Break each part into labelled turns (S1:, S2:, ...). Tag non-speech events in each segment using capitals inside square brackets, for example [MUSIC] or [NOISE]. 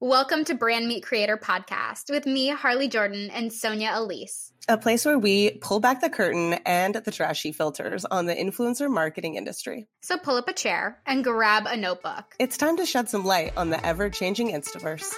S1: Welcome to Brand Meet Creator Podcast with me, Harley Jordan, and Sonia Elyss.
S2: A place where we pull back the curtain and the trashy filters on the influencer marketing industry.
S1: So pull up a chair and grab a notebook.
S2: It's time to shed some light on the ever changing Instaverse.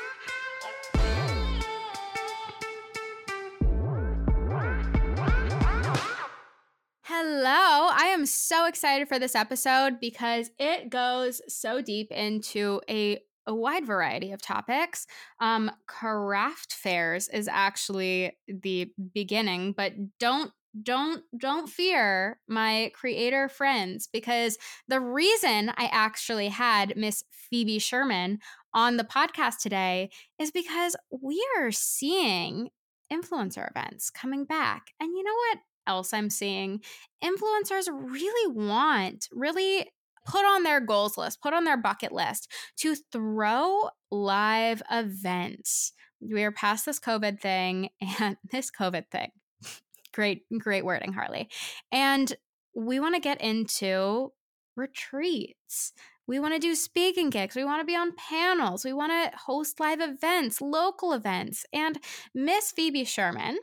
S1: Hello. I am so excited for this episode because it goes so deep into a a wide variety of topics. Um, craft fairs is actually the beginning, but don't don't don't fear my creator friends because the reason I actually had Miss Phoebe Sherman on the podcast today is because we are seeing influencer events coming back. And you know what else I'm seeing? Influencers really want, really put on their goals list, put on their bucket list to throw live events. We are past this COVID thing [LAUGHS] and this COVID thing. great, great wording, Harley. And we want to get into retreats. We want to do speaking gigs. We want to be on panels. We want to host live events, local events. And Miss Phoebe Sherman,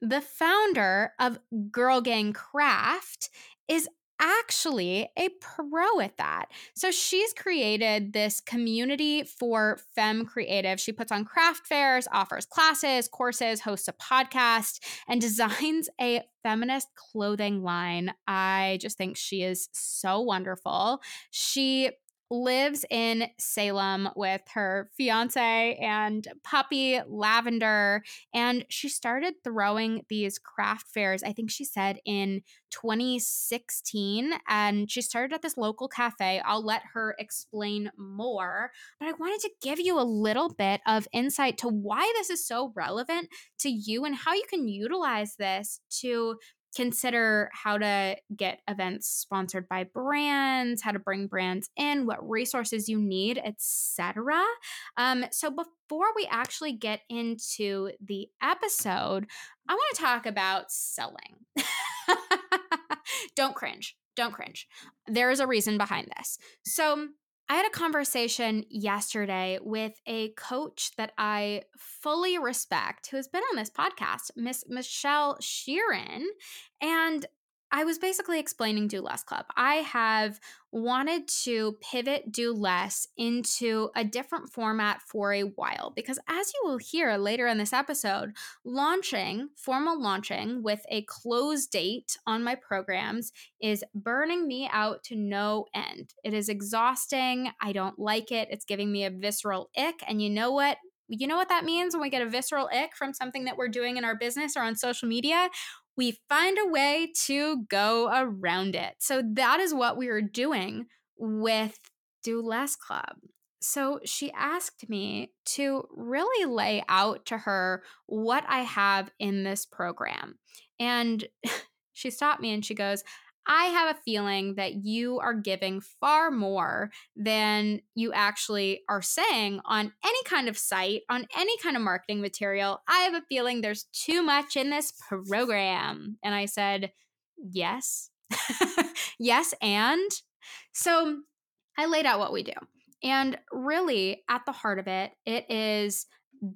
S1: the founder of Girl Gang Craft, is actually a pro at that. So she's created this community for femme creative. She puts on craft fairs, offers classes, courses, hosts a podcast, and [LAUGHS] designs a feminist clothing line. I just think she is so wonderful. She lives in Salem with her fiance and puppy Lavender. And she started throwing these craft fairs, I think she said in 2016. And she started at this local cafe. I'll let her explain more. But I wanted to give you a little bit of insight to why this is so relevant to you and how you can utilize this to consider how to get events sponsored by brands, how to bring brands in, what resources you need, etc. Um, so before we actually get into the episode, I want to talk about selling. [LAUGHS] Don't cringe. Don't cringe. There is a reason behind this. So I had a conversation yesterday with a coach that I fully respect who has been on this podcast, Miss Michelle Sheeran. And I was basically explaining Do Less Club. I have wanted to pivot Do Less into a different format for a while because, as you will hear later in this episode, launching, formal launching with a close date on my programs is burning me out to no end. It is exhausting. I don't like it. It's giving me a visceral ick. And you know what? You know what that means when we get a visceral ick from something that we're doing in our business or on social media? We find a way to go around it. So that is what we were doing with Do Less Club. So she asked me to really lay out to her what I have in this program. And [LAUGHS] she stopped me and she goes, I have a feeling that you are giving far more than you actually are saying on any kind of site, on any kind of marketing material. I have a feeling there's too much in this program. And I said, Yes. [LAUGHS] yes, and so I laid out what we do. And really, at the heart of it, it is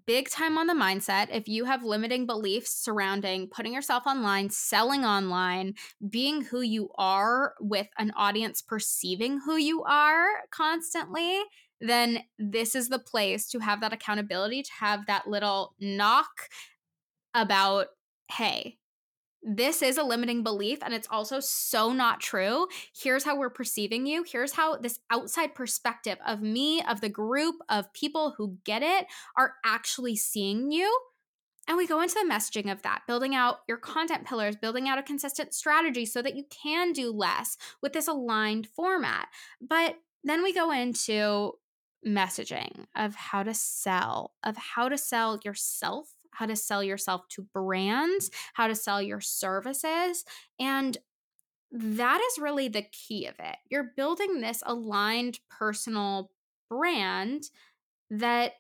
S1: big time on the mindset. If you have limiting beliefs surrounding putting yourself online, selling online, being who you are with an audience perceiving who you are constantly, then this is the place to have that accountability, to have that little knock about, hey, this is a limiting belief and it's also so not true. Here's how we're perceiving you. Here's how this outside perspective of me, of the group of people who get it, are actually seeing you. And we go into the messaging of that, building out your content pillars, building out a consistent strategy so that you can do less with this aligned format. But then we go into messaging of how to sell, of how to sell yourself how to sell yourself to brands, how to sell your services. And that is really the key of it. You're building this aligned personal brand that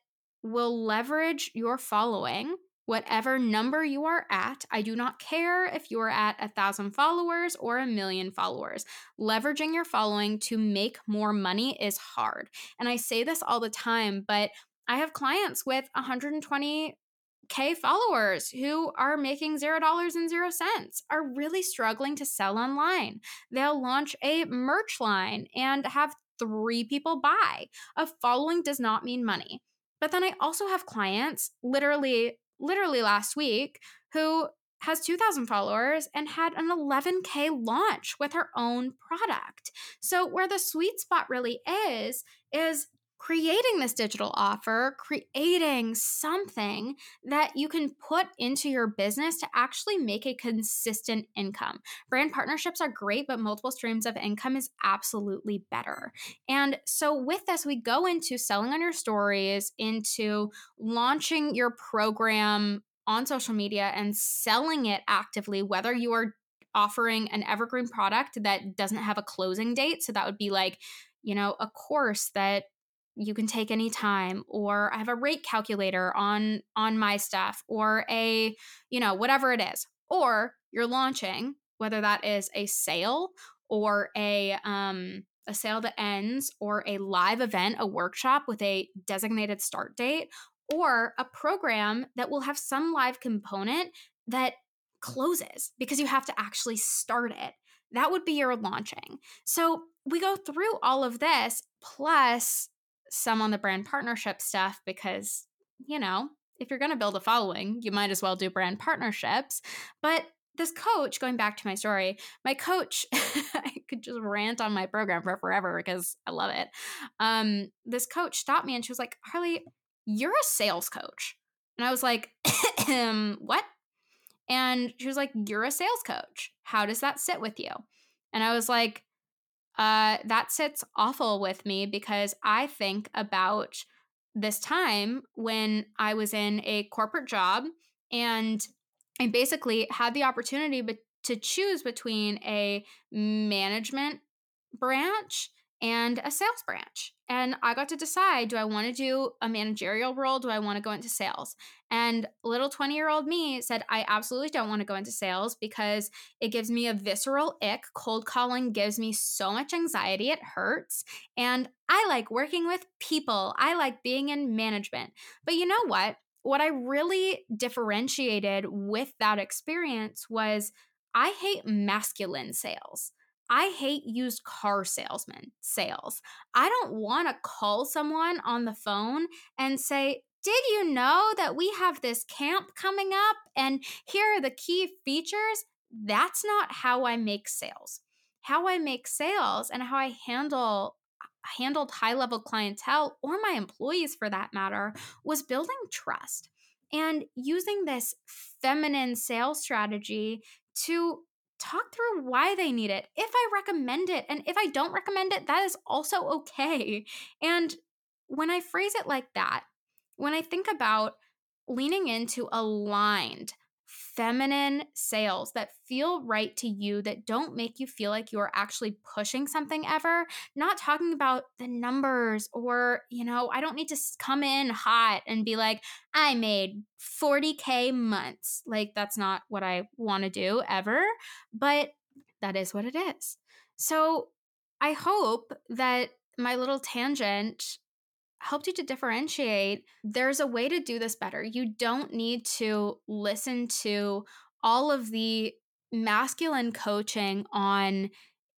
S1: will leverage your following whatever number you are at. I do not care if you are at a thousand followers or a million followers. Leveraging your following to make more money is hard. And I say this all the time, but I have clients with 120 K followers who are making zero dollars and zero cents are really struggling to sell online. They'll launch a merch line and have three people buy. A following does not mean money. But then I also have clients literally, literally last week who has 2,000 followers and had an 11K launch with her own product. So, where the sweet spot really is, is creating this digital offer, creating something that you can put into your business to actually make a consistent income. Brand partnerships are great, but multiple streams of income is absolutely better. And so, with this, we go into selling on your stories, into launching your program on social media and selling it actively, whether you are offering an evergreen product that doesn't have a closing date. So, that would be like, you know, a course that you can take any time or i have a rate calculator on on my stuff or a you know whatever it is or you're launching whether that is a sale or a um a sale that ends or a live event a workshop with a designated start date or a program that will have some live component that closes because you have to actually start it. That would be your launching. So we go through all of this plus some on the brand partnership stuff because, you know, if you're going to build a following, you might as well do brand partnerships. But this coach, going back to my story, my coach, [LAUGHS] I could just rant on my program for forever because I love it. Um, this coach stopped me and she was like, Harley, you're a sales coach. And I was like, what? And she was like, You're a sales coach. How does that sit with you? And I was like, uh, that sits awful with me because I think about this time when I was in a corporate job and I basically had the opportunity but to choose between a management branch and a sales branch. And I got to decide do I want to do a managerial role? Do I want to go into sales? And little 20 year old me said, I absolutely don't want to go into sales because it gives me a visceral ick. Cold calling gives me so much anxiety, it hurts. And I like working with people, I like being in management. But you know what? What I really differentiated with that experience was I hate masculine sales. I hate used car salesman sales. I don't want to call someone on the phone and say, did you know that we have this camp coming up and here are the key features? That's not how I make sales. How I make sales and how I handle handled high level clientele or my employees for that matter was building trust and using this feminine sales strategy to talk through why they need it, if I recommend it. And if I don't recommend it, that is also okay. And when I phrase it like that, when I think about leaning into aligned feminine sales that feel right to you, that don't make you feel like you're actually pushing something ever. Not talking about the numbers or, you know, I don't need to come in hot and be like, I made 40K months. Like, that's not what I want to do ever, but that is what it is. So I hope that my little tangent helped you to differentiate. There's a way to do this better. You don't need to listen to all of the masculine coaching on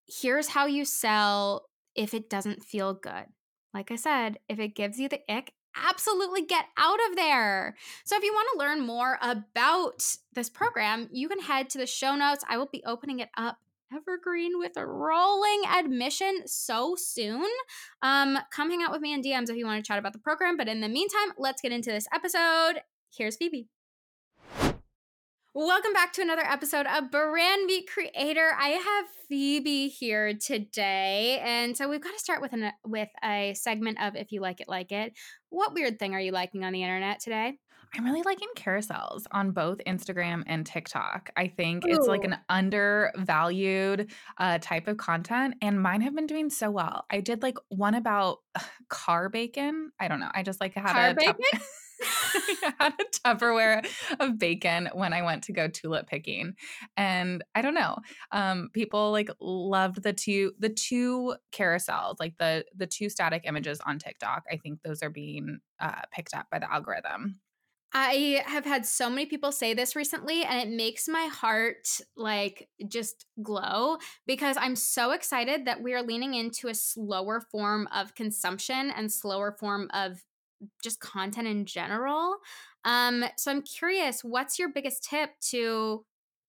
S1: here's how you sell if it doesn't feel good. Like I said, if it gives you the ick, absolutely get out of there. So, if you want to learn more about this program, you can head to the show notes. I will be opening it up evergreen with a rolling admission so soon. Um, come hang out with me in DMs if you want to chat about the program. But in the meantime, let's get into this episode. Here's Phoebe. Welcome back to another episode of Brand Meet Creator. I have Phoebe here today, and so we've got to start with an with a segment of "If You Like It, Like It." What weird thing are you liking on the internet today?
S3: I'm really liking carousels on both Instagram and TikTok. I think Ooh. it's like an undervalued uh, type of content, and mine have been doing so well. I did like one about [SIGHS] car bacon. I don't know. I just like had
S1: car
S3: a
S1: bacon. [LAUGHS]
S3: I had a Tupperware of bacon when I went to go tulip picking. And I don't know. Um, people like loved the two the two carousels, like the the two static images on TikTok. I think those are being uh, picked up by the algorithm.
S1: I have had so many people say this recently, and it makes my heart like just glow because I'm so excited that we are leaning into a slower form of consumption and slower form of just content in general. Um, so I'm curious, what's your biggest tip to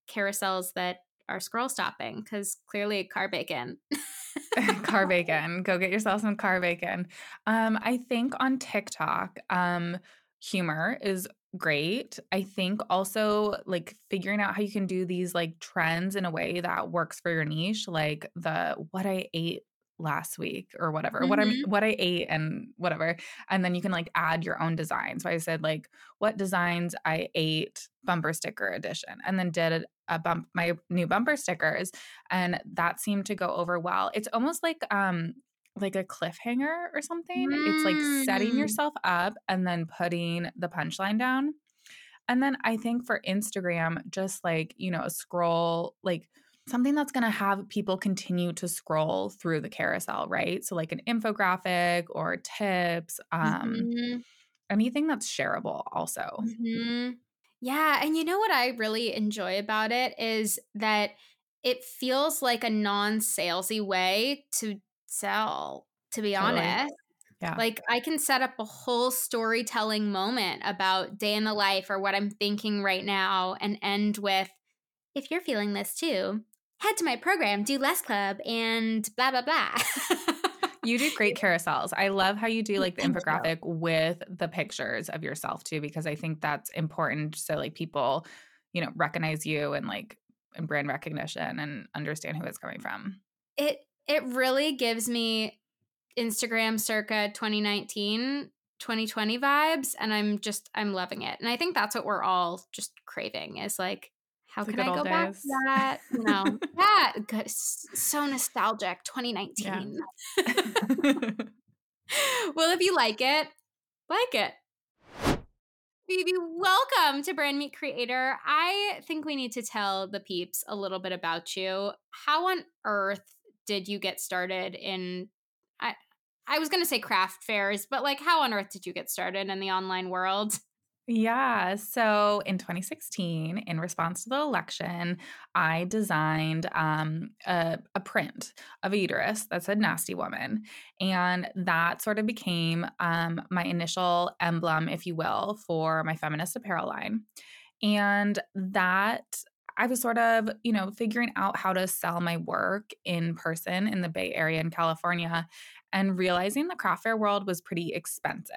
S1: carousels that are scroll stopping? Because clearly, car bacon. [LAUGHS]
S3: car bacon. Go get yourself some car bacon. Um, I think on TikTok, um, humor is great. I think also like figuring out how you can do these like trends in a way that works for your niche, like the what I ate last week or whatever, mm-hmm. what I'm what I ate and whatever. And then you can like add your own designs. So I said like what designs I ate bumper sticker edition and then did a bump my new bumper stickers and that seemed to go over well. It's almost like um like a cliffhanger or something. Mm. It's like setting mm. yourself up and then putting the punchline down. And then I think for Instagram, just like, you know, a scroll, like something that's going to have people continue to scroll through the carousel, right? So, like an infographic or tips, um, mm-hmm. anything that's shareable, also.
S1: Mm-hmm. Yeah. And you know what I really enjoy about it is that it feels like a non salesy way to sell, to be totally. honest. Yeah. Like I can set up a whole storytelling moment about day in the life or what I'm thinking right now and end with if you're feeling this too, head to my program, do less club and blah blah blah. [LAUGHS]
S3: you do great carousels. I love how you do mm, like the infographic with the pictures of yourself too because I think that's important so like people, you know, recognize you and like and brand recognition and understand who it's coming from.
S1: It it really gives me Instagram circa 2019 2020 vibes and I'm just I'm loving it. And I think that's what we're all just craving is like how can I go days. back to that? No. [LAUGHS] yeah, good. So nostalgic 2019. Yeah. [LAUGHS] [LAUGHS] well, if you like it, like it. Phoebe, welcome to Brand Meet Creator. I think we need to tell the peeps a little bit about you. How on earth did you get started in I I was going to say craft fairs, but like how on earth did you get started in the online world?
S3: Yeah. So in 2016, in response to the election, I designed um, a, a, print of a uterus that said nasty woman. And that sort of became um, my initial emblem, if you will, for my feminist apparel line. And that I was sort of, you know, figuring out how to sell my work in person in the Bay Area in California and realizing the craft fair world was pretty expensive.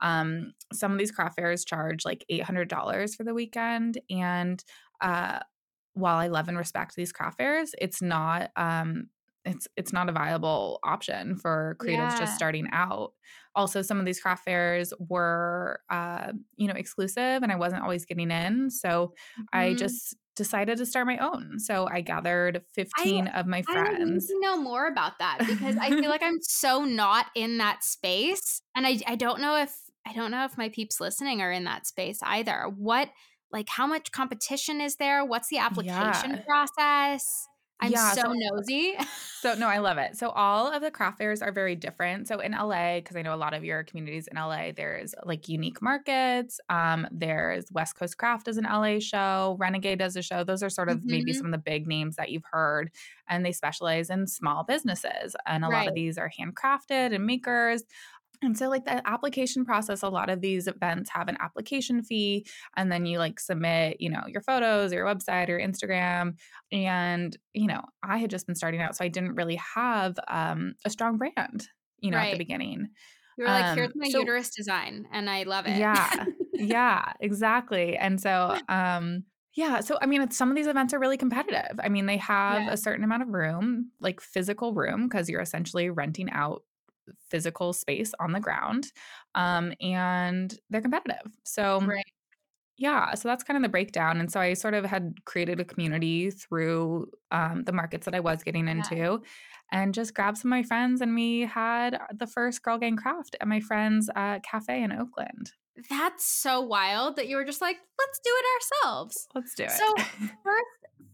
S3: Um, some of these craft fairs charge like $800 for the weekend. And uh, while I love and respect these craft fairs, it's not um, it's it's not a viable option for creatives yeah. just starting out also some of these craft fairs were uh, you know exclusive and i wasn't always getting in so mm-hmm. i just decided to start my own. So I gathered 15 I, of my friends. I need
S1: to know more about that because I feel like [LAUGHS] I'm so not in that space. And I, I don't know if I don't know if my peeps listening are in that space either. What like how much competition is there? What's the application yeah. process? I'm yeah, so, so nosy. [LAUGHS]
S3: so no, I love it. So all of the craft fairs are very different. So in LA, because I know a lot of your communities in LA, there's like unique markets. Um, there's West Coast Craft as an LA show, Renegade does a show. Those are sort of mm-hmm. maybe some of the big names that you've heard. And they specialize in small businesses. And a right. lot of these are handcrafted and makers. And so, like the application process, a lot of these events have an application fee, and then you like submit, you know, your photos, your website, your Instagram. And, you know, I had just been starting out, so I didn't really have um, a strong brand, you know, right. at the beginning.
S1: You were like, um, here's my so, uterus design, and I love it.
S3: Yeah, [LAUGHS] yeah, exactly. And so, [LAUGHS] um, yeah, so I mean, some of these events are really competitive. I mean, they have yeah. a certain amount of room, like physical room, because you're essentially renting out physical space on the ground um, and they're competitive so right. yeah so that's kind of the breakdown and so i sort of had created a community through um, the markets that i was getting into yeah. and just grabbed some of my friends and we had the first Girl Gang Craft at my friend's uh, cafe in Oakland.
S1: That's so wild that you were just like, let's do it ourselves.
S3: Let's do it.
S1: So [LAUGHS] first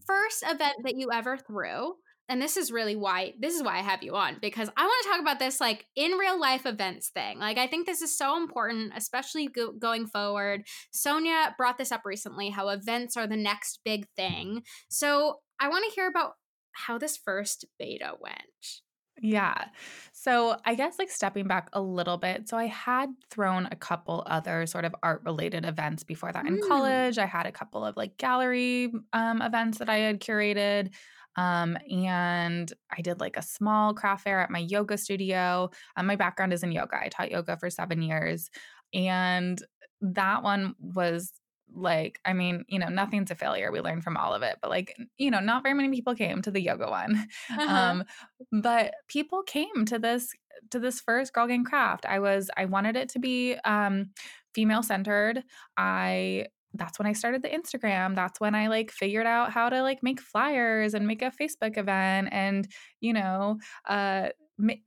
S1: first event that you ever threw, and this is really why this is why I have you on because I want to talk about this like in real life events thing. Like I think this is so important, especially go- going forward. Sonia brought this up recently how events are the next big thing. So I want to hear about how this first beta went.
S3: Yeah. So I guess like stepping back a little bit. So I had thrown a couple other sort of art related events before that in
S1: Mm.
S3: college. I had a couple of like gallery um, events that I had curated. Um, and I did like a small craft fair at my yoga studio. Um, my background is in yoga. I taught yoga for seven years. And that one was like, I mean, you know, nothing's a failure. We learned from all of it, but like, you know, not very many people came to the yoga one. [LAUGHS]
S1: Uh-huh.
S3: Um, but people came to this to this first Girl Gang Craft. I was I wanted it to be um female centered. I that's when I started the Instagram. That's when I like figured out how to like make flyers and make a Facebook event and, you know, uh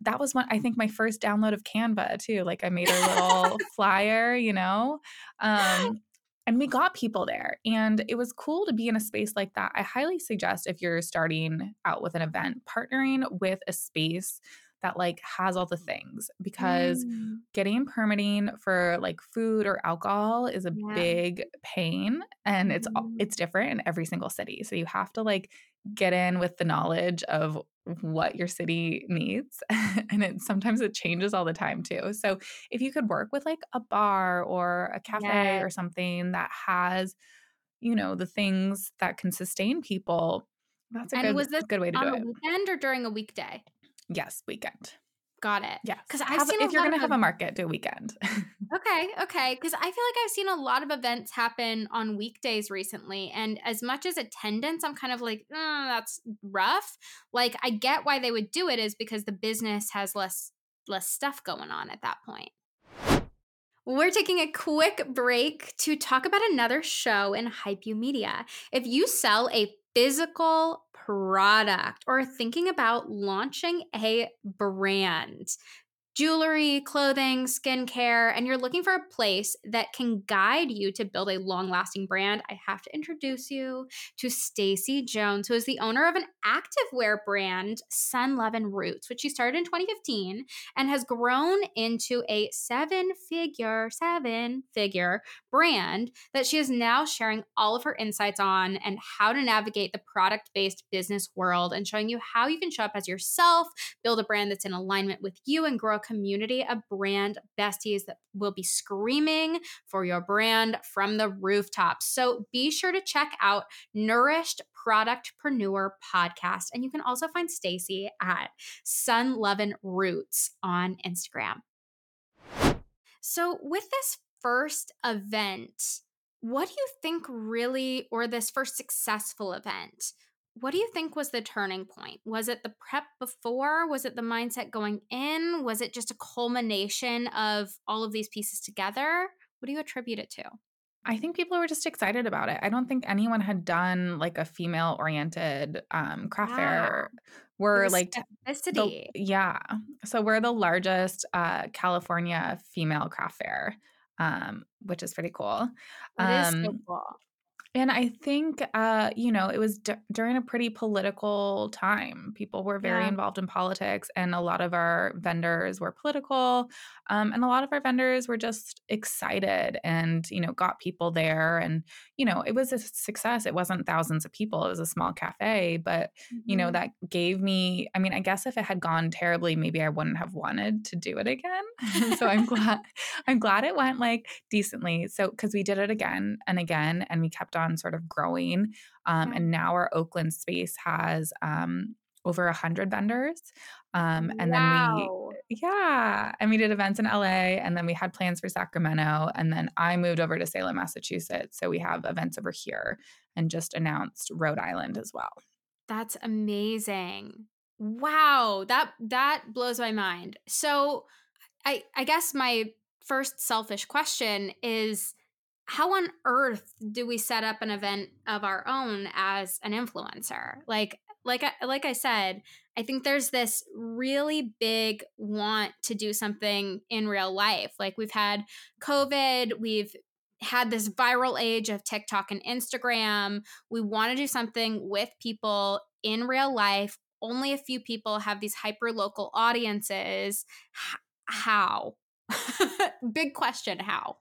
S3: that was when I think my first download of Canva too. Like I made a little [LAUGHS] flyer, you know. Um and we got people there and it was cool to be in a space like that. I highly suggest if you're starting out with an event, partnering with a space that like has all the things because
S1: Mm.
S3: getting permitting for like food or alcohol is a
S1: Yeah.
S3: big pain and it's
S1: Mhm.
S3: it's different in every single city so you have to like get in with the knowledge of what your city needs [LAUGHS] and it sometimes it changes all the time too so if you could work with like a bar or a cafe
S1: Yes.
S3: or something that has you know the things that can sustain people that's a
S1: And
S3: good
S1: was this
S3: good way to
S1: on
S3: do
S1: a
S3: it
S1: weekend or during a weekday?
S3: Yes weekend
S1: Got it.
S3: yes
S1: 'Cause I've
S3: Have-
S1: seen a
S3: if you're gonna
S1: of
S3: have a market do a weekend [LAUGHS]
S1: Okay, okay. Because I feel like I've seen a lot of events happen on weekdays recently. And as much as attendance, I'm kind of like, "Mm, that's rough. Like, I get why they would do it is because the business has less less stuff going on at that point. We're taking a quick break to talk about another show in Hype You Media. If you sell a physical product or thinking about launching a brand, jewelry, clothing, skincare, and you're looking for a place that can guide you to build a long-lasting brand, I have to introduce you to Stacie Jones, who is the owner of an activewear brand, Sun Lovin' Roots, which she started in 2015 and has grown into a seven-figure, seven-figure brand that she is now sharing all of her insights on and how to navigate the product-based business world and showing you how you can show up as yourself, build a brand that's in alignment with you and grow a community of brand besties that will be screaming for your brand from the rooftops. So be sure to check out Nourished Productpreneur podcast. And you can also find Stacie at Sun Lovin' Roots on Instagram. So with this first event, what do you think really, or this first successful event, what do you think was the turning point? Was it the prep before? Was it the mindset going in? Was it just a culmination of all of these pieces together? What do you attribute it to?
S3: I think people were just excited about it. I don't think anyone had done like a female oriented um craft fair. We're like the- yeah. So we're the largest uh California female craft fair. Um, which is pretty cool.
S1: It is so
S3: Um,
S1: cool.
S3: And I think, uh, you know, it was d- during a pretty political time. People were very
S1: Yeah.
S3: involved in politics, and a lot of our vendors were political. Um, and a lot of our vendors were just excited and, you know, got people there. And, you know, it was a success. It wasn't thousands of people, it was a small cafe, but, you know,
S1: Mhm.
S3: that gave me, I mean, I guess if it had gone terribly, maybe I wouldn't have wanted to do it again. [LAUGHS] so I'm [LAUGHS] glad, I'm glad it went like decently. So, because we did it again and again, and we kept on sort of growing. Um, and now our Oakland space has um, over a hundred vendors. Um, and then we, yeah, and we did events in LA, and then we had plans for Sacramento, and then I moved over to Salem, Massachusetts. So we have events over here, and just announced Rhode Island as well.
S1: That's amazing. Wow, that that blows my mind. So I I guess my first selfish question is how on earth do we set up an event of our own as an influencer? Like like I, like I said, I think there's this really big want to do something in real life. Like we've had COVID, we've had this viral age of TikTok and Instagram. We want to do something with people in real life. Only a few people have these hyper local audiences. How? [LAUGHS] Big question. How?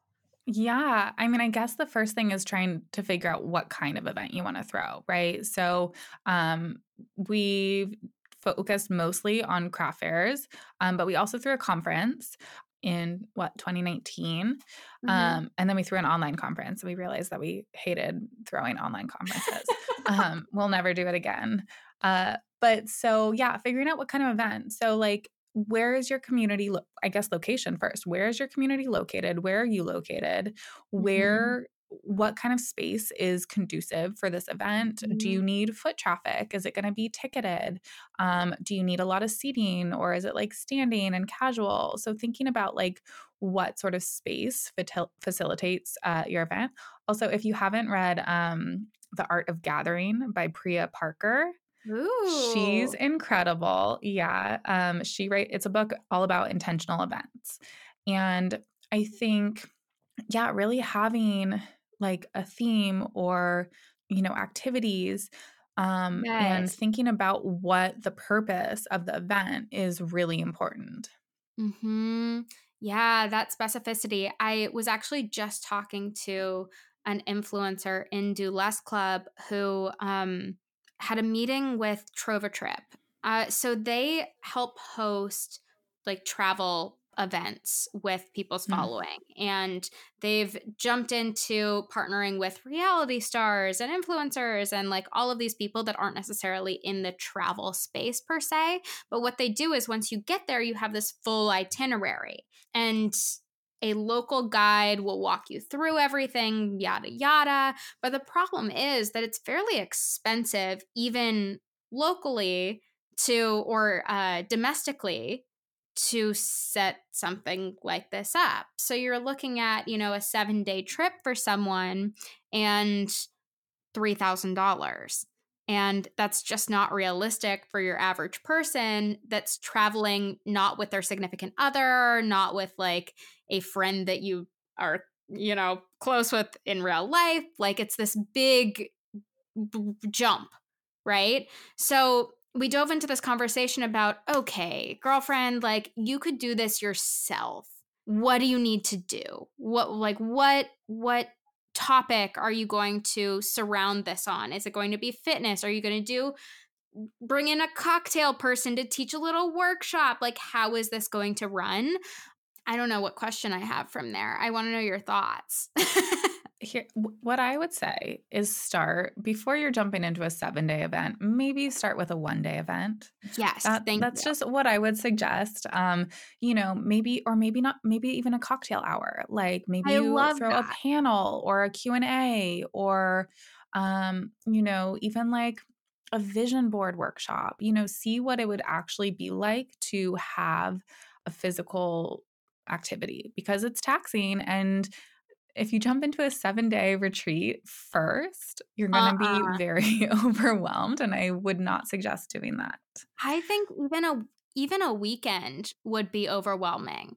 S3: Yeah. I mean, I guess the first thing is trying to figure out what kind of event you want to throw, right? So, um, we've focused mostly on craft fairs, um, but we also threw a conference in what 2019 mm-hmm. um, and then we threw an online conference and we realized that we hated throwing online conferences [LAUGHS] um, we'll never do it again uh, but so yeah figuring out what kind of event so like where is your community lo- i guess location first where is your community located where are you located mm-hmm. where what kind of space is conducive for this event? Mm-hmm. Do you need foot traffic? Is it going to be ticketed? Um, do you need a lot of seating or is it like standing and casual? So, thinking about like what sort of space facilitates uh, your event. Also, if you haven't read um, The Art of Gathering by Priya Parker,
S1: Ooh.
S3: She's incredible. Yeah. Um, she write it's a book all about intentional events. And I think, yeah, really having like a theme or you know activities um, yes. and thinking about what the purpose of the event is really important
S1: hmm yeah that specificity i was actually just talking to an influencer in do less club who um, had a meeting with TrovaTrip uh, so they help host like travel events with people's mm. following. And they've jumped into partnering with reality stars and influencers and like all of these people that aren't necessarily in the travel space per se. But what they do is once you get there, you have this full itinerary. And a local guide will walk you through everything, yada, yada. But the problem is that it's fairly expensive, even locally to or uh, domestically to set something like this up. So you're looking at, you know, a 7-day trip for someone and $3,000. And that's just not realistic for your average person that's traveling not with their significant other, not with like a friend that you are, you know, close with in real life. Like it's this big b- jump, right? So we dove into this conversation about okay, girlfriend, like you could do this yourself. What do you need to do? What like what what topic are you going to surround this on? Is it going to be fitness? Are you going to do bring in a cocktail person to teach a little workshop? Like how is this going to run? I don't know what question I have from there. I want to know your thoughts. [LAUGHS]
S3: here what i would say is start before you're jumping into a seven day event maybe start with a one day event
S1: yes
S3: that, that's you. just what i would suggest um you know maybe or maybe not maybe even a cocktail hour like maybe I you throw that. a panel or a q&a or um you know even like a vision board workshop you know see what it would actually be like to have a physical activity because it's taxing and if you jump into a seven day retreat first, you're going to uh-uh. be very [LAUGHS] overwhelmed. And I would not suggest doing that.
S1: I think even a even a weekend would be overwhelming.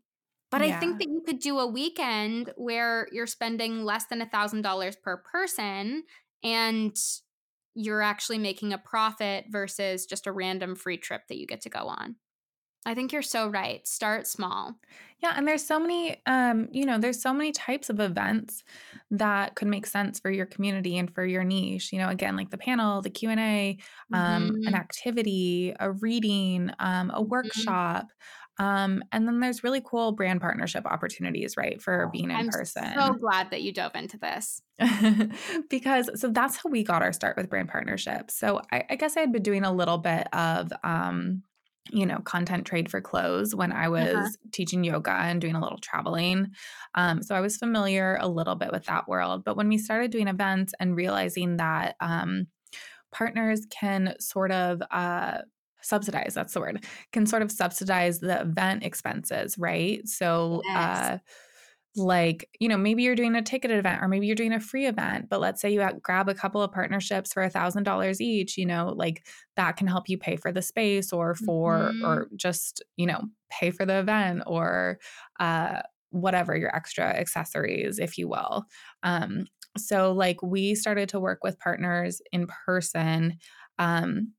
S1: But yeah. I think that you could do a weekend where you're spending less than a thousand dollars per person and you're actually making a profit versus just a random free trip that you get to go on. I think you're so right. Start small.
S3: Yeah, and there's so many um, you know, there's so many types of events that could make sense for your community and for your niche. You know, again, like the panel, the Q&A, um, mm-hmm. an activity, a reading, um, a mm-hmm. workshop. Um, and then there's really cool brand partnership opportunities, right, for being in
S1: I'm
S3: person.
S1: So glad that you dove into this. [LAUGHS]
S3: because so that's how we got our start with brand partnerships. So I, I guess I had been doing a little bit of um you know, content trade for clothes when I uh-huh. was uh-huh. teaching yoga and doing a little traveling. Um, so I was familiar a little bit with that world. But when we started doing events and realizing that um, partners can sort of uh, subsidize, that's the word, can sort of subsidize the event expenses, right? So, yes. uh, like you know maybe you're doing a ticketed event or maybe you're doing a free event but let's say you grab a couple of partnerships for a thousand dollars each you know like that can help you pay for the space or for mm-hmm. or just you know pay for the event or uh whatever your extra accessories if you will um so like we started to work with partners in person um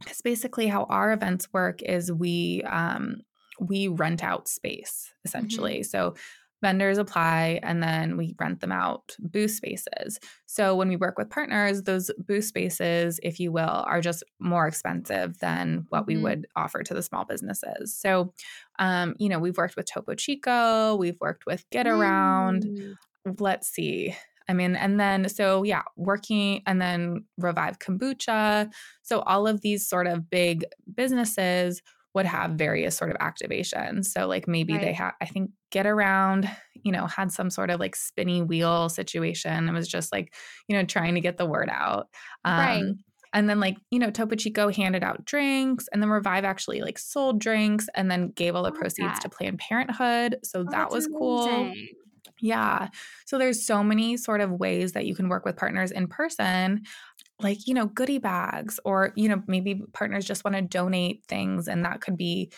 S3: because basically how our events work is we um we rent out space mm-hmm. essentially mm-hmm. so vendors apply and then we rent them out booth spaces. So when we work with partners, those booth spaces, if you will, are just more expensive than what we would offer to the small businesses. So, um, you know, we've worked with Topo Chico, we've worked with Getaround. Mm. Let's see. I mean, and then so yeah, working and then Revive Kombucha. So all of these sort of big businesses would have various sort of activations. So like maybe right. they have I think Getaround, you know, had some sort of like spinny wheel situation. It was just like, you know, trying to get the word out. Um, right. And then like, you know, Topo Chico handed out drinks and then Revive actually like sold drinks and then gave all the proceeds to Planned Parenthood. So oh, that was amazing. cool. Yeah. So there's so many sort of ways that you can work with partners in person like you know goodie bags or you know maybe partners just want to donate things and that could be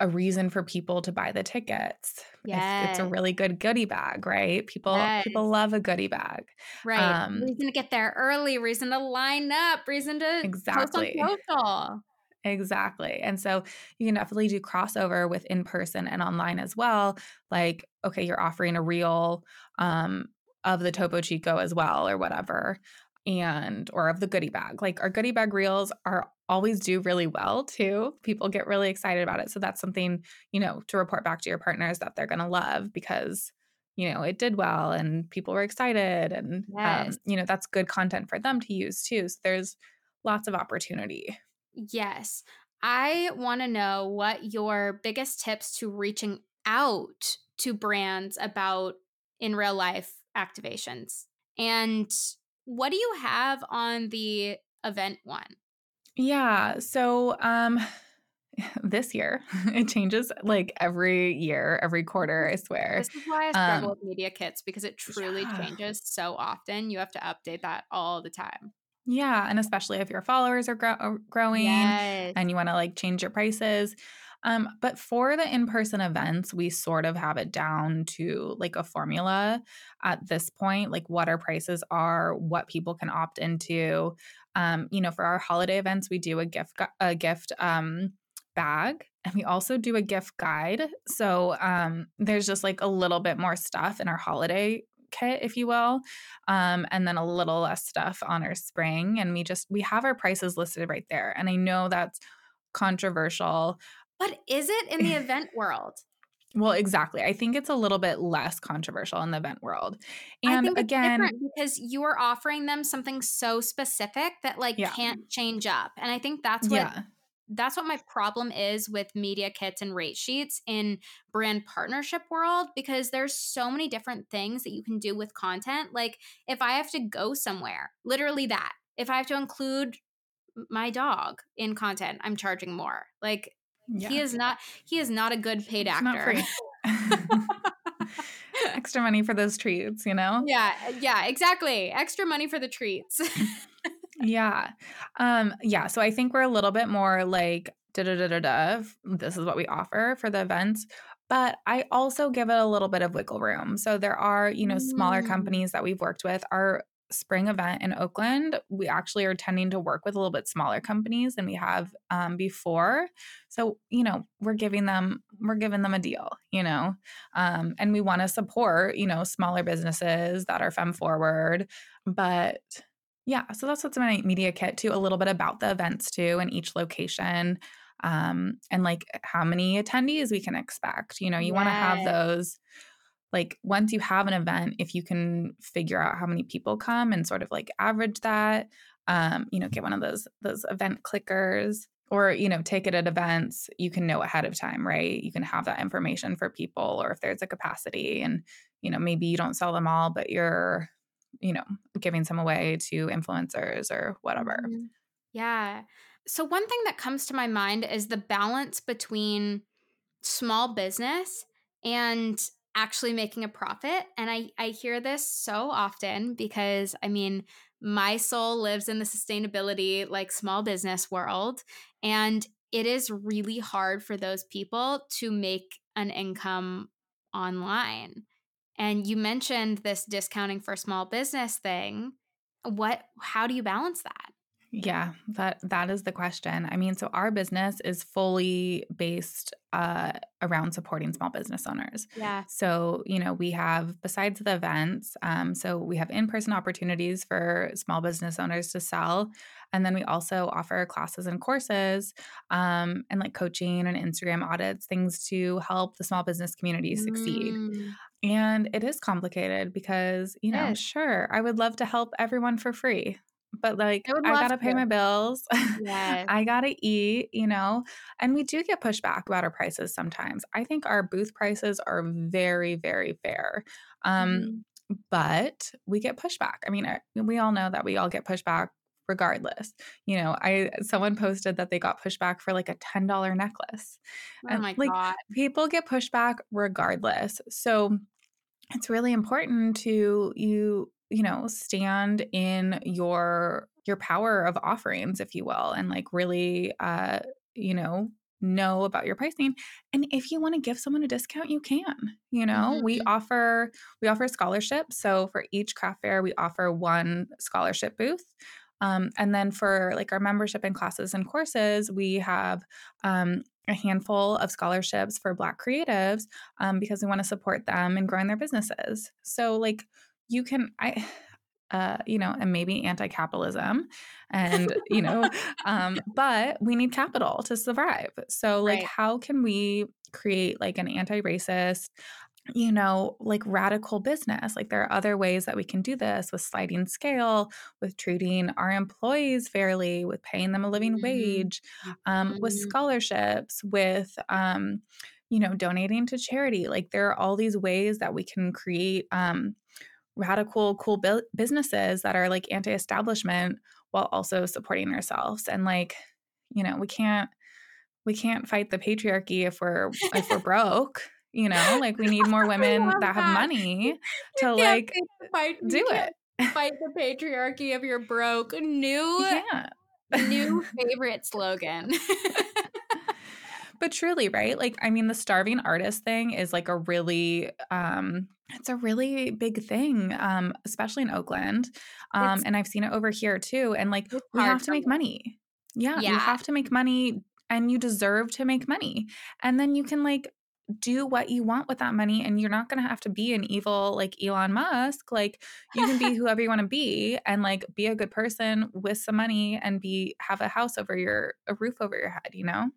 S3: a reason for people to buy the tickets. Yes. It's, it's a really good goodie bag, right? People yes. people love a goodie bag.
S1: Right. Um, reason to get there early, reason to line up, reason to exactly. post on social.
S3: Exactly. And so you can definitely do crossover with in person and online as well. Like, okay, you're offering a reel um, of the Topo Chico as well or whatever and or of the goodie bag. Like our goodie bag reels are always do really well too. People get really excited about it. So that's something, you know, to report back to your partners that they're going to love because you know, it did well and people were excited and um, yes. um, you know, that's good content for them to use too. So there's lots of opportunity.
S1: Yes. I want to know what your biggest tips to reaching out to brands about in real life activations. And what do you have on the event one?
S3: Yeah. So, um, [SIGHS] this year [LAUGHS] it changes like every year, every quarter, I swear.
S1: This is why I struggle um, with media kits because it truly yeah. changes so often. You have to update that all the time.
S3: Yeah. And especially if your followers are grow- growing yes. and you want to like change your prices. Um, but for the in person events, we sort of have it down to like a formula at this point, like what our prices are, what people can opt into. Um, you know, for our holiday events, we do a gift a gift um, bag and we also do a gift guide. So um, there's just like a little bit more stuff in our holiday kit if you will um, and then a little less stuff on our spring and we just we have our prices listed right there and i know that's controversial
S1: but is it in the event [LAUGHS] world?
S3: Well, exactly. I think it's a little bit less controversial in the event world. And again,
S1: because you are offering them something so specific that like yeah. can't change up. And I think that's what yeah. that's what my problem is with media kits and rate sheets in brand partnership world because there's so many different things that you can do with content. Like if I have to go somewhere, literally that. If I have to include my dog in content, I'm charging more. Like yeah. He is not he is not a good paid actor. [LAUGHS] [LAUGHS]
S3: Extra money for those treats, you know?
S1: Yeah, yeah, exactly. Extra money for the treats. [LAUGHS]
S3: yeah. Um yeah, so I think we're a little bit more like da da da da da. This is what we offer for the events. But I also give it a little bit of wiggle room. So there are, you know, smaller mm. companies that we've worked with are spring event in Oakland, we actually are tending to work with a little bit smaller companies than we have um, before. So, you know, we're giving them we're giving them a deal, you know, um, and we want to support you know smaller businesses that are fem forward. But yeah, so that's what's in my media kit too. A little bit about the events too, in each location, um, and like how many attendees we can expect. You know, you yes. want to have those like once you have an event if you can figure out how many people come and sort of like average that um, you know get one of those those event clickers or you know take it at events you can know ahead of time right? You can have that information for people or if there's a capacity and you know maybe you don't sell them all but you're you know giving some away to influencers or whatever.
S1: Mm-hmm. yeah. So one thing that comes to my mind is the balance between small business and actually making a profit. And I, I hear this so often because I mean, my soul lives in the sustainability, like small business world. And it is really hard for those people to make an income online. And you mentioned this discounting for small business thing. What how do you balance that?
S3: Yeah, that that is the question. I mean, so our business is fully based uh, around supporting small business owners.
S1: Yeah.
S3: So you know, we have besides the events, um, so we have in-person opportunities for small business owners to sell, and then we also offer classes and courses, um, and like coaching and Instagram audits, things to help the small business community succeed.
S1: Mm,
S3: And it is complicated because you know,
S1: yes.
S3: sure, I would love to help everyone for free but like
S1: I
S3: I gotta pay my bills. [LAUGHS]
S1: Yes.
S3: I gotta eat, you know, and we do get pushback about our prices sometimes. I think our booth prices are very, very fair. Um,
S1: Mhm.
S3: but we get pushback. I mean, I- we all know that we all get pushback regardless. You know, I someone posted that they got pushback for like a $10 necklace.
S1: Oh
S3: And
S1: my
S3: like
S1: God.
S3: people get pushback regardless. So it's really important to you you know stand in your your power of offerings if you will and like really uh you know know about your pricing and if you want to give someone a discount you can you know we
S1: Mhm.
S3: offer we offer scholarships so for each craft fair we offer one scholarship booth um, and then for like our membership and classes and courses we have um, a handful of scholarships for black creatives um, because we want to support them in growing their businesses. So like you can I [SIGHS] uh, you know, and maybe anti-capitalism and you know, [LAUGHS] um, but we need capital to survive. So like
S1: Right.
S3: how can we create like an anti-racist you know, like radical business. Like there are other ways that we can do this with sliding scale, with treating our employees fairly, with paying them a living
S1: Mhm.
S3: wage, um, with
S1: Mhm.
S3: scholarships, with, um, you know, donating to charity. Like there are all these ways that we can create um, radical, cool bu- businesses that are like anti establishment while also supporting ourselves. And like, you know, we can't we can't fight the patriarchy if we're if we're broke you know like we need more [LAUGHS] women
S1: love
S3: that have money to like
S1: fight the fight. You
S3: do it
S1: fight the patriarchy if you're broke. New
S3: can't
S1: new [LAUGHS] favorite slogan. [LAUGHS]
S3: but truly right? Like i mean the starving artist thing is like a really um it's a really big thing um especially in oakland um
S1: It's
S3: and i've seen it over here too and like we have to make money. Yeah you have to make money and you deserve to make money and then you can like do what you want with that money and you're not going to have to be an evil like Elon Musk like you can be [LAUGHS] whoever you want to be and like be a good person with some money and be have a house over your a roof over your head you know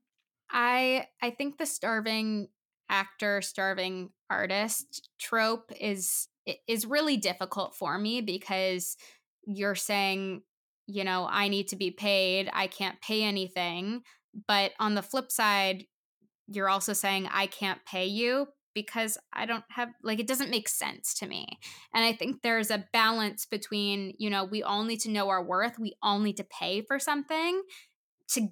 S1: I I think the starving actor, starving artist trope is is really difficult for me because you're saying, you know, I need to be paid, I can't pay anything, but on the flip side, you're also saying I can't pay you because I don't have like it doesn't make sense to me. And I think there's a balance between, you know, we all need to know our worth, we all need to pay for something to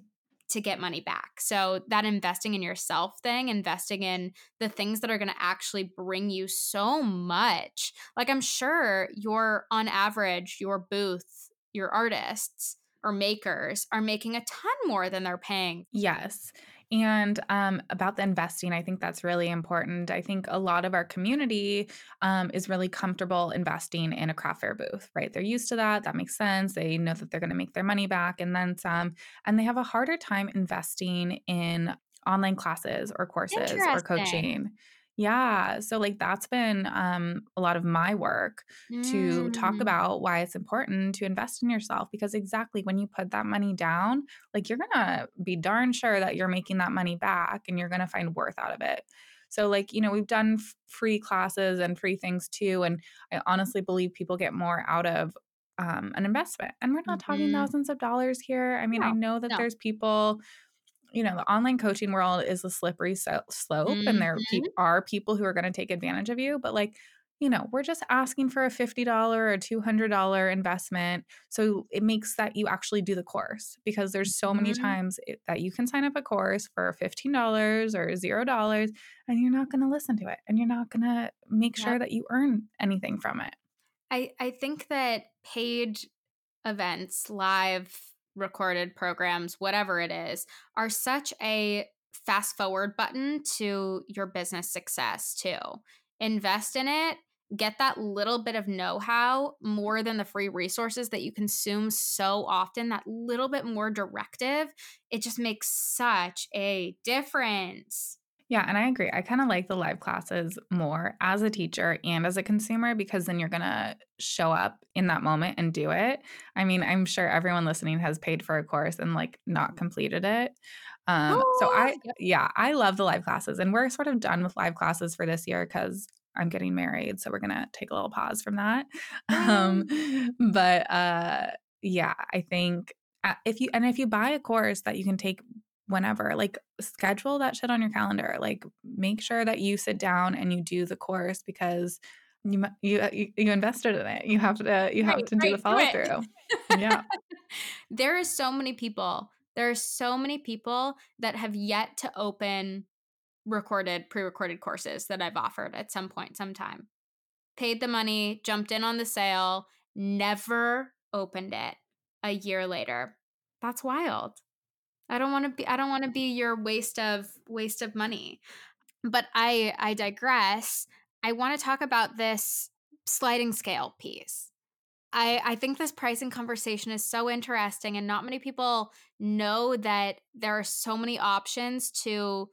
S1: to get money back. So that investing in yourself thing, investing in the things that are going to actually bring you so much. Like I'm sure your on average your booth, your artists or makers are making a ton more than they're paying.
S3: Yes. And um, about the investing, I think that's really important. I think a lot of our community um, is really comfortable investing in a craft fair booth, right? They're used to that. That makes sense. They know that they're going to make their money back and then some. And they have a harder time investing in online classes or courses or coaching. Yeah. So, like, that's been um, a lot of my work to talk
S1: Mm,
S3: about why it's important to invest in yourself because exactly when you put that money down, like you're gonna be darn sure that you're making that money back and you're gonna find worth out of it. So, like, you know, we've done f- free classes and free things too. And I honestly believe people get more out of um, an investment. And we're not talking
S1: mhm.
S3: thousands of dollars here. I mean, I know that
S1: no.
S3: there's people, you know, the online coaching world is a slippery so- slope and there
S1: Mhm.
S3: pe- are people who are going to take advantage of you. But like, you know, we're just asking for a $50 or $200 investment. So it makes that you actually do the course because there's so many
S1: Mhm.
S3: times it, that you can sign up a course for $15 or $0 and you're not going to listen to it and you're not going to make sure that you earn anything from it.
S1: I, I think that paid events, live recorded programs, whatever it is, are such a fast forward button to your business success too. Invest in it, get that little bit of know how more than the free resources that you consume so often, that little bit more directive. It just makes such a difference.
S3: Yeah, and I agree. I kind of like the live classes more as a teacher and as a consumer because then you're going to show up in that moment and do it. I mean, I'm sure everyone listening has paid for a course and like not completed it. Um, so I, yeah, I love the live classes, and we're sort of done with live classes for this year because I'm getting married, so we're gonna take a little pause from that. [LAUGHS] Um, but uh, yeah, I think uh, if you and if you buy a course that you can take whenever, like schedule that shit on your calendar. Like make sure that you sit down and you do the course because you you uh, you, you invested in it. You have to you have
S1: Right,
S3: to do the
S1: right, do
S3: follow through. Yeah. [LAUGHS]
S1: there are so many people there are so many people that have yet to open recorded pre-recorded courses that i've offered at some point sometime paid the money jumped in on the sale never opened it a year later that's wild i don't want to be i don't want to be your waste of waste of money. But i i digress. I want to talk about this sliding scale piece. I, I think this pricing conversation is so interesting, and not many people know that there are so many options to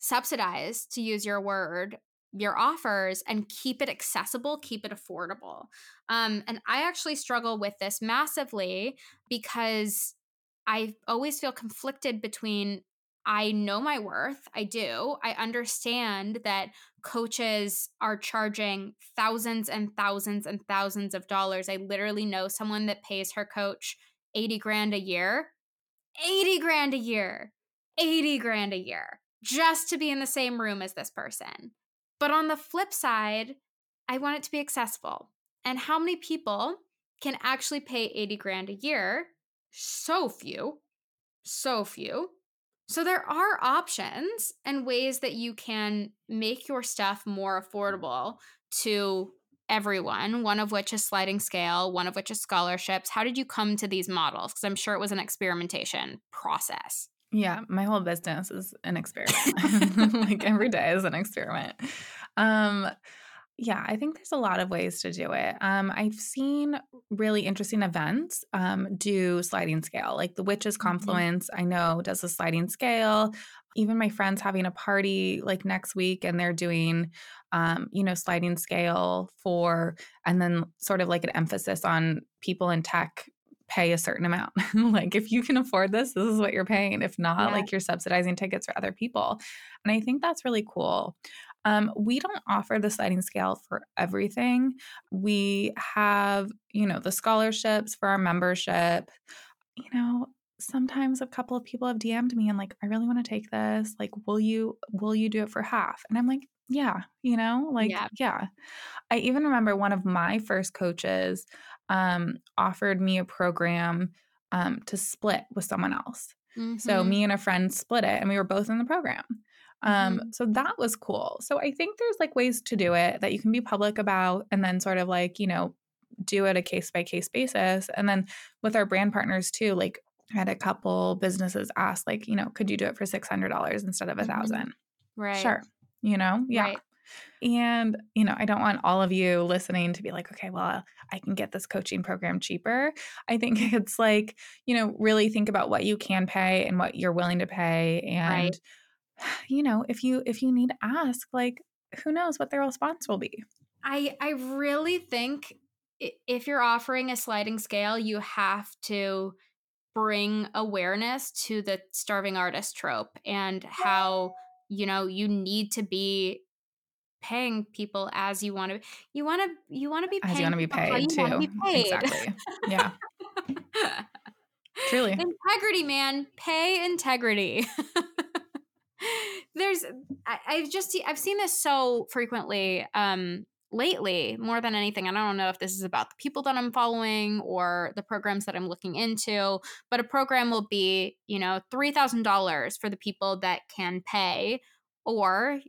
S1: subsidize, to use your word, your offers and keep it accessible, keep it affordable. Um, and I actually struggle with this massively because I always feel conflicted between I know my worth, I do. I understand that coaches are charging thousands and thousands and thousands of dollars. I literally know someone that pays her coach 80 grand a year. 80 grand a year. 80 grand a year just to be in the same room as this person. But on the flip side, I want it to be accessible. And how many people can actually pay 80 grand a year? So few. So few. So there are options and ways that you can make your stuff more affordable to everyone, one of which is sliding scale, one of which is scholarships. How did you come to these models? Because I'm sure it was an experimentation process.
S3: Yeah, my whole business is an experiment. [LAUGHS] [LAUGHS] like every day is an experiment. Um yeah, I think there's a lot of ways to do it. Um, I've seen really interesting events um, do sliding scale, like the Witches Confluence. I know does a sliding scale. Even my friends having a party like next week, and they're doing, um, you know, sliding scale for, and then sort of like an emphasis on people in tech pay a certain amount. [LAUGHS] like if you can afford this, this is what you're paying. If not,
S1: Yeah.
S3: like you're subsidizing tickets for other people. And I think that's really cool. Um, we don't offer the sliding scale for everything. We have, you know, the scholarships for our membership. You know, sometimes a couple of people have DM'd me and like, I really want to take this. Like, will you will you do it for half? And I'm like, yeah, you know, like
S1: Yeah.
S3: yeah. I even remember one of my first coaches um offered me a program um to split with someone else. So
S1: Mhm.
S3: me and a friend split it and we were both in the program. Um,
S1: Mhm.
S3: so that was cool. So I think there's like ways to do it that you can be public about and then sort of like, you know, do it a case by case basis. And then with our brand partners too, like I had a couple businesses ask, like, you know, could you do it for six hundred dollars instead of a
S1: Mhm.
S3: 1000
S1: right.
S3: Sure. You know, yeah.
S1: Right.
S3: And, you know, I don't want all of you listening to be like, okay, well, I can get this coaching program cheaper. I think [LAUGHS] it's like, you know, really think about what you can pay and what you're willing to pay. And,
S1: Right.
S3: You know, if you if you need to ask, like, who knows what their response will be.
S1: I I really think if you're offering a sliding scale, you have to bring awareness to the starving artist trope and how you know you need to be paying people as you want to you want to you want to be
S3: As you want to be paid too.
S1: be paid.
S3: Exactly. Yeah. [LAUGHS] Truly.
S1: integrity man pay integrity [LAUGHS] there's I, i've just i've seen this so frequently um lately more than anything i don't know if this is about the people that i'm following or the programs that i'm looking into but a program will be you know $3000 for the people that can pay or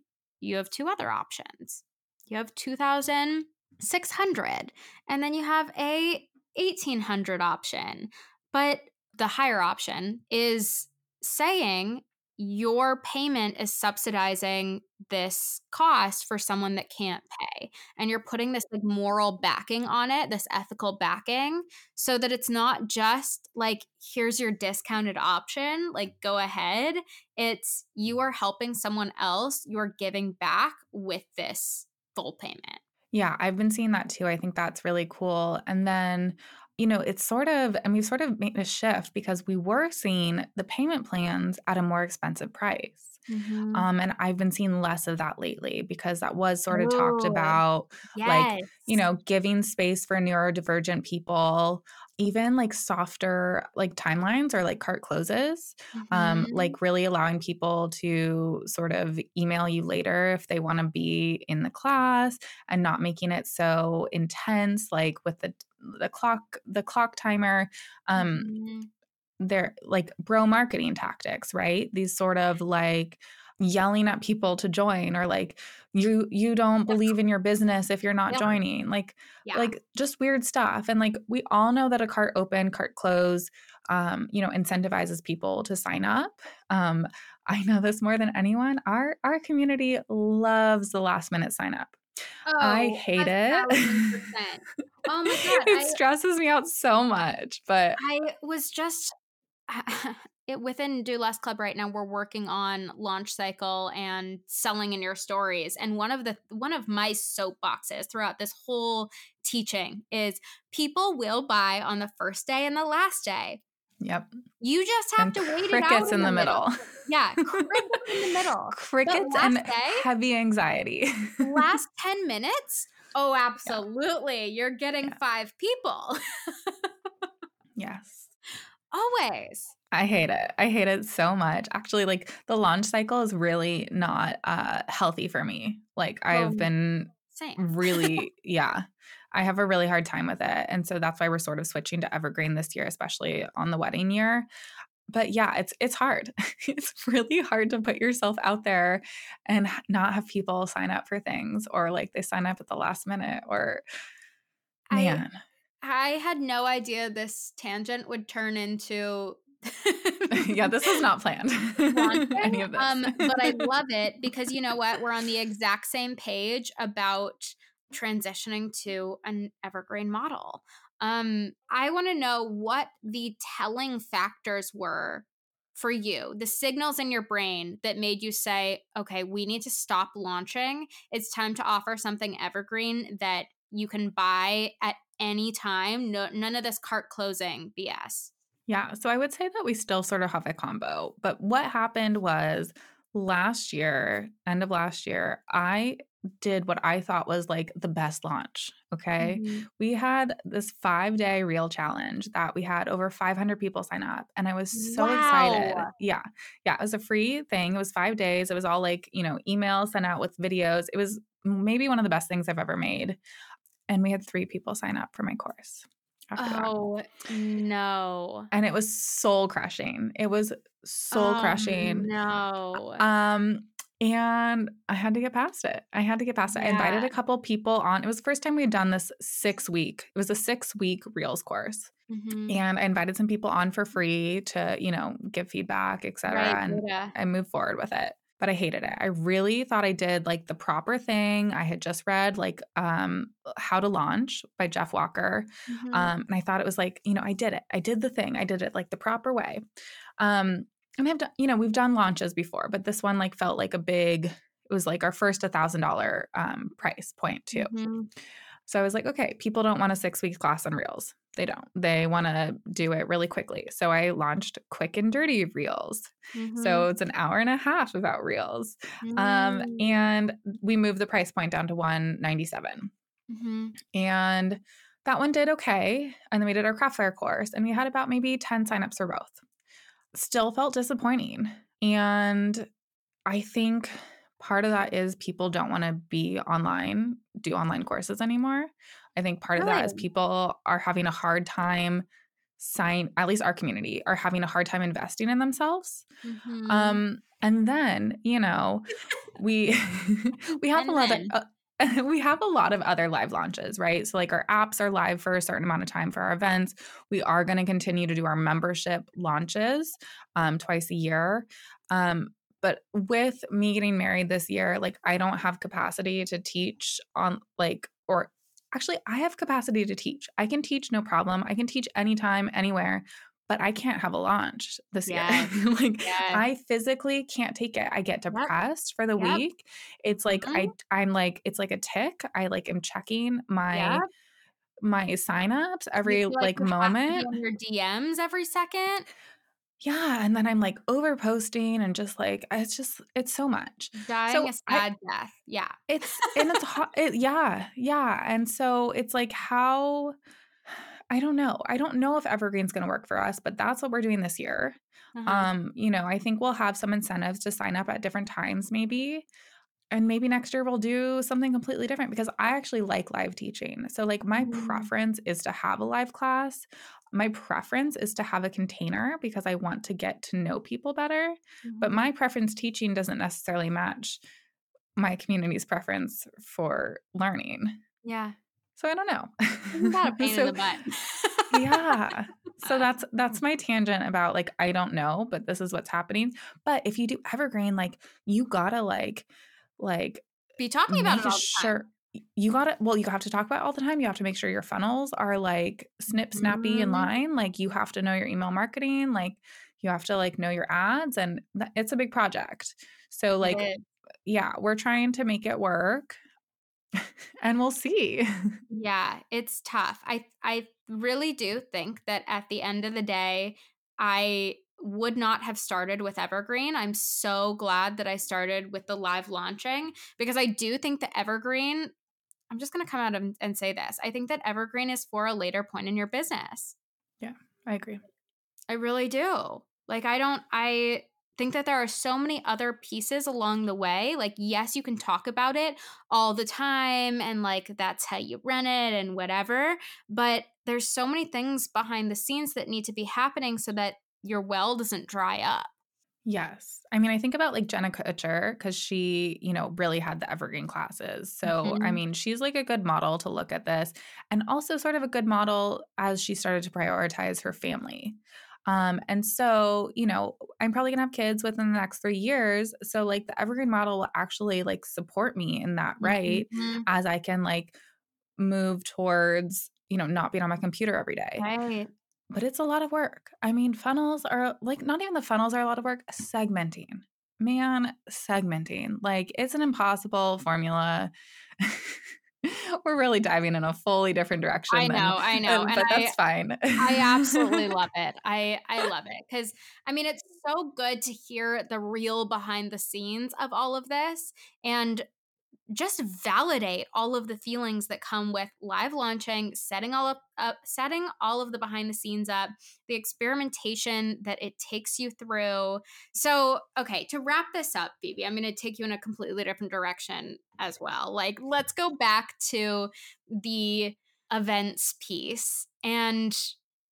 S1: you have two other options. You have 2600 and then you have a 1800 option but the higher option is saying your payment is subsidizing this cost for someone that can't pay and you're putting this like moral backing on it this ethical backing so that it's not just like here's your discounted option like go ahead it's you are helping someone else you're giving back with this full payment
S3: yeah, I've been seeing that too. I think that's really cool. And then you know, it's sort of, and we've sort of made a shift because we were seeing the payment plans at a more expensive price. Mm-hmm. Um, and I've been seeing less of that lately because that was sort of Ooh, talked about, yes. like, you know, giving space for neurodivergent people, even like softer like timelines or like cart closes um, mm-hmm. um like really allowing people to sort of email you later if they want to be in the class and not making it so intense like with the the clock the clock timer um mm-hmm. they're like bro marketing tactics right these sort of like yelling at people to join or like you you don't believe in your business if you're not joining like yeah. like just weird stuff and like we all know that a cart open cart close um you know incentivizes people to sign up um i know this more than anyone our our community loves the last minute sign up oh, i hate it oh my [LAUGHS] god it I, stresses me out so much but
S1: i was just [LAUGHS] it, within Do Less Club right now, we're working on launch cycle and selling in your stories. And one of the one of my soapboxes throughout this whole teaching is people will buy on the first day and the last day.
S3: Yep.
S1: You just have and to wait
S3: crickets
S1: it out
S3: in, in the, the middle. middle.
S1: Yeah, crickets in the [LAUGHS] middle.
S3: Crickets and day,
S1: heavy
S3: anxiety.
S1: last [LAUGHS] 10 minutes? Oh, absolutely. Yeah. You're getting yeah. 5 people. [LAUGHS]
S3: yes.
S1: Always.
S3: I hate it. I hate it so much. Actually, like the launch cycle is really not uh healthy for me. Like I've um, been
S1: same.
S3: really yeah. I have a really hard time with it. And so that's why we're sort of switching to evergreen this year, especially on the wedding year. But yeah, it's it's hard. [LAUGHS] it's really hard to put yourself out there and not have people sign up for things or like they sign up at the last minute or man.
S1: I, I had no idea this tangent would turn into [LAUGHS]
S3: yeah, this was not planned. [LAUGHS] Any of this.
S1: Um, but I love it because you know what? We're on the exact same page about transitioning to an evergreen model. Um, I want to know what the telling factors were for you, the signals in your brain that made you say, okay, we need to stop launching. It's time to offer something evergreen that you can buy at any time. No, none of this cart closing BS.
S3: Yeah. So I would say that we still sort of have a combo. But what happened was last year, end of last year, I did what I thought was like the best launch. Okay. Mm-hmm. We had this five day reel challenge that we had over 500 people sign up. And I was so wow. excited. Yeah. Yeah. It was a free thing. It was five days. It was all like, you know, emails sent out with videos. It was maybe one of the best things I've ever made. And we had three people sign up for my course
S1: oh, that. no.
S3: And it was soul crushing. It was soul oh, crushing.
S1: No.
S3: Um, and I had to get past it. I had to get past it. Yeah. I invited a couple people on. It was the first time we had done this six week. It was a six week Reels course. Mm-hmm. And I invited some people on for free to, you know, give feedback, etc. Right, and yeah. I moved forward with it but I hated it. I really thought I did like the proper thing. I had just read like um How to Launch by Jeff Walker. Mm-hmm. Um and I thought it was like, you know, I did it. I did the thing. I did it like the proper way. Um and I've done, you know, we've done launches before, but this one like felt like a big it was like our first $1000 um price point too. Mm-hmm. So I was like, okay, people don't want a 6 week class on Reels they don't. They want to do it really quickly. So I launched Quick and Dirty Reels. Mm-hmm. So it's an hour and a half about Reels. Um, mm-hmm. Um, and we moved the price point down to 197. Mm-hmm. And that one did okay. And then we did our Craft Fair course and we had about maybe 10 signups for both. Still felt disappointing. And I think part of that is people don't want to be online, do online courses anymore. I think part of that is people are having a hard time sign at least our community are having a hard time investing in themselves.
S1: Mhm.
S3: Um and then, you know, we [LAUGHS] [LAUGHS] we have
S1: And
S3: a lot of uh, [LAUGHS] we have a lot of other live launches, right? So like our apps are live for a certain amount of time for our events. We are going to continue to do our membership launches um twice a year. Um but with me getting married this year, like I don't have capacity to teach on like or actually I have capacity to teach. I can teach no problem. I can teach anytime, anywhere, but I can't have a launch this
S1: Yeah.
S3: year. [LAUGHS] like
S1: Yeah.
S3: I physically can't take it. I get depressed for the
S1: Yep.
S3: week. It's like I
S1: Mhm.
S3: I'm like it's like a tick. I like am checking my
S1: Yep.
S3: my signups every like
S1: have
S3: moment.
S1: your DMs every second.
S3: Yeah, and then I'm like over posting and just like it's just it's so much.
S1: Dying
S3: So
S1: a
S3: I
S1: sad death. Yeah.
S3: it's and it's [LAUGHS] hot. It, yeah, yeah, and so it's like how I don't know. I don't know if Evergreen's going to work for us, but that's what we're doing this year.
S1: Uh-huh.
S3: Um, you know, I think we'll have some incentives to sign up at different times maybe. And maybe next year we'll do something completely different because I actually like live teaching. So like my
S1: Mhm.
S3: preference is to have a live class. My preference is to have a container because I want to get to know people better. But
S1: Mhm.
S3: my preference teaching doesn't necessarily match my community's preference for learning.
S1: yeah.
S3: So I don't know.
S1: Isn't that a [LAUGHS] pain
S3: So-
S1: in the butt?
S3: yeah. So [LAUGHS] that's that's my tangent about like I don't know, but this is what's happening. But if you do evergreen, like you gotta like like
S1: Be talking about it all the time.
S3: sure you gotta well, you have to talk about it all the time. You have to make sure your funnels are like snip snappy in
S1: Mhm.
S3: line. Like you have to know your email marketing, like you have to like know your ads and that, it's a big project. So like yeah, we're trying to make it work. And we'll see. [LAUGHS]
S1: Yeah, it's tough. I I really do think that at the end of the day, I would not have started with Evergreen. I'm so glad that I started with the live launching because I do think that Evergreen, I'm just going to come out and, and say this. I think that Evergreen is for a later point in your business.
S3: Yeah, I agree.
S1: I really do. Like, I don't, I think that there are so many other pieces along the way. Like, yes, you can talk about it all the time and like that's how you run it and whatever. But there's so many things behind the scenes that need to be happening so that your well doesn't dry up.
S3: Yes. I mean, I think about like Jenna Kutcher because she, you know, really had the evergreen classes. So, I
S1: Mhm.
S3: mean, she's like a good model to look at this and also sort of a good model as she started to prioritize her family. Um, and so, you know, I'm probably gonna have kids within the next three years. So, like, the evergreen model will actually like support me in that, right?
S1: Mhm.
S3: As I can like move towards, you know, not being on my computer every day
S1: Right.
S3: but it's a lot of work. I mean, funnels are like not even the funnels are a lot of work, segmenting. Man, segmenting. Like it's an impossible formula. [LAUGHS] [LAUGHS] We're really diving in a fully different direction.
S1: I
S3: than-
S1: know, I know. And
S3: but
S1: I-
S3: that's fine.
S1: I absolutely [LAUGHS] love it. I I love it cuz I mean it's so good to hear the real behind the scenes of all of this and just validate all of the feelings that come with live launching, setting all up, up setting all of the behind the scenes up, the experimentation that it takes you through. So, okay, to wrap this up, Phoebe, I'm going to take you in a completely different direction as well. Like, let's go back to the events piece and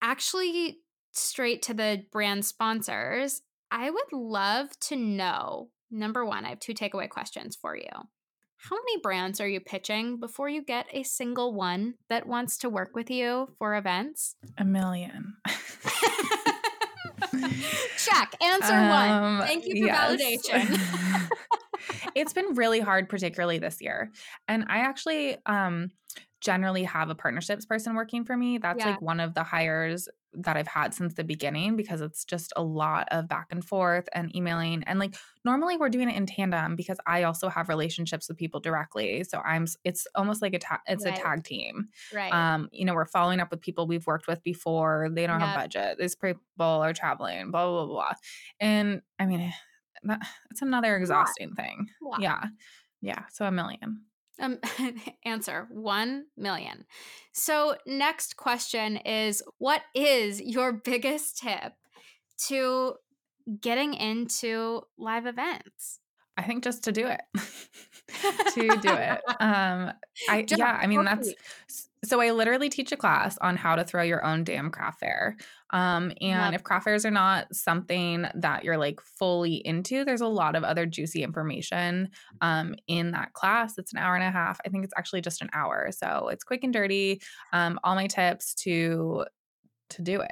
S1: actually straight to the brand sponsors. I would love to know number one, I have two takeaway questions for you. How many brands are you pitching before you get a single one that wants to work with you for events?
S3: a million. [LAUGHS]
S1: Check. Answer one.
S3: Um,
S1: Thank you for
S3: yes.
S1: validation. [LAUGHS]
S3: it's been really hard, particularly this year. And I actually um generally have a partnerships person working for me. That's
S1: Yeah.
S3: like one of the hires that I've had since the beginning because it's just a lot of back and forth and emailing. And like normally we're doing it in tandem because I also have relationships with people directly. So I'm it's almost like a ta- it's
S1: Right.
S3: a tag team.
S1: right.
S3: Um, you know, we're following up with people we've worked with before. They don't
S1: Yep.
S3: have budget. These people are traveling, blah, blah, blah, blah. And I mean, [SIGHS] that, that's another exhausting thing.
S1: Lot.
S3: Yeah. Yeah. So a million.
S1: Um, [LAUGHS] answer 1 million. So, next question is What is your biggest tip to getting into live events?
S3: I think just to do it. [LAUGHS] to do it. [LAUGHS] Um I
S1: Just
S3: yeah, I mean that's. So I literally teach a class on how to throw your own damn craft fair. Um and
S1: Love
S3: if craft fairs are not something that you're like fully into, there's a lot of other juicy information um in that class. It's an hour and a half. I think it's actually just an hour. So it's quick and dirty. Um all my tips to to do it.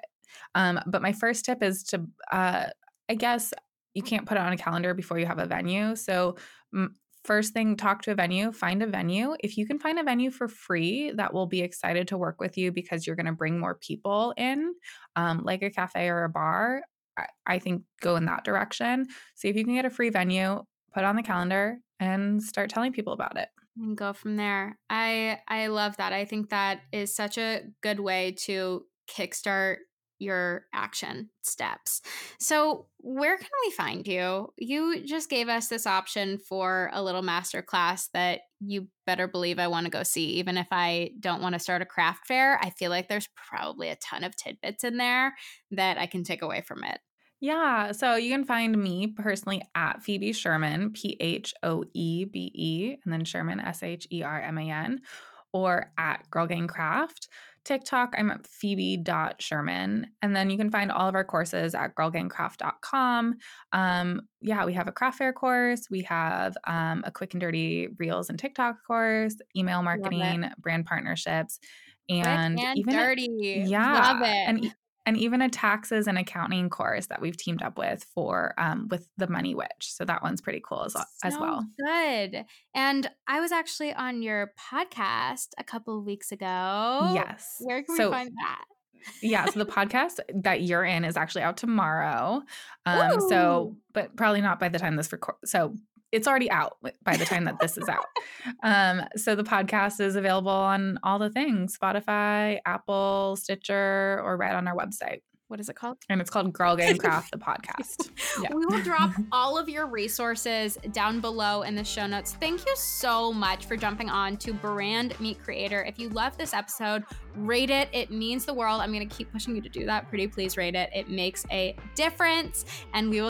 S3: Um, but my first tip is to, uh, I guess you can't put it on a calendar before you have a venue. So, m- first thing, talk to a venue, find a venue. If you can find a venue for free that will be excited to work with you because you're going to bring more people in, um, like a cafe or a bar, I, I think go in that direction. See if you can get a free venue, put on the calendar, and start telling people about it.
S1: and go from there. I I love that. I think that is such a good way to kickstart your action steps. So, where can we find you? You just gave us this option for a little master class that you better believe I want to go see even if I don't want to start a craft fair. I feel like there's probably a ton of tidbits in there that I can take away from it.
S3: Yeah. So you can find me personally at Phoebe Sherman, P H O E B E, and then Sherman, S H E R M A N, or at Girl Gang Craft. TikTok, I'm at phoebe.sherman. And then you can find all of our courses at girlgangcraft.com. Um, yeah, we have a craft fair course. We have um, a quick and dirty reels and TikTok course, email marketing, brand partnerships, and
S1: and
S3: even a-
S1: dirty.
S3: yeah,
S1: Love it.
S3: and and even a taxes and accounting course that we've teamed up with for um, with the Money Witch. So that one's pretty cool as, as
S1: So
S3: well.
S1: Good. And I was actually on your podcast a couple of weeks ago.
S3: Yes.
S1: Where can
S3: so
S1: we find that?
S3: yeah, so the [LAUGHS] podcast that you're in is actually out tomorrow. Um, so but probably not by the time this record. So it's already out by the time that this is out. [LAUGHS] Um, so the podcast is available on all the things Spotify, Apple, Stitcher, or right on our website.
S1: What is it called?
S3: And it's called Girl Gang Craft, the podcast. [LAUGHS] Yeah.
S1: We will drop [LAUGHS] all of your resources down below in the show notes. Thank you so much for jumping on to Brand Meet Creator. If you love this episode, rate it. It means the world. I'm going to keep pushing you to do that. Pretty please rate it. It makes a difference. And we will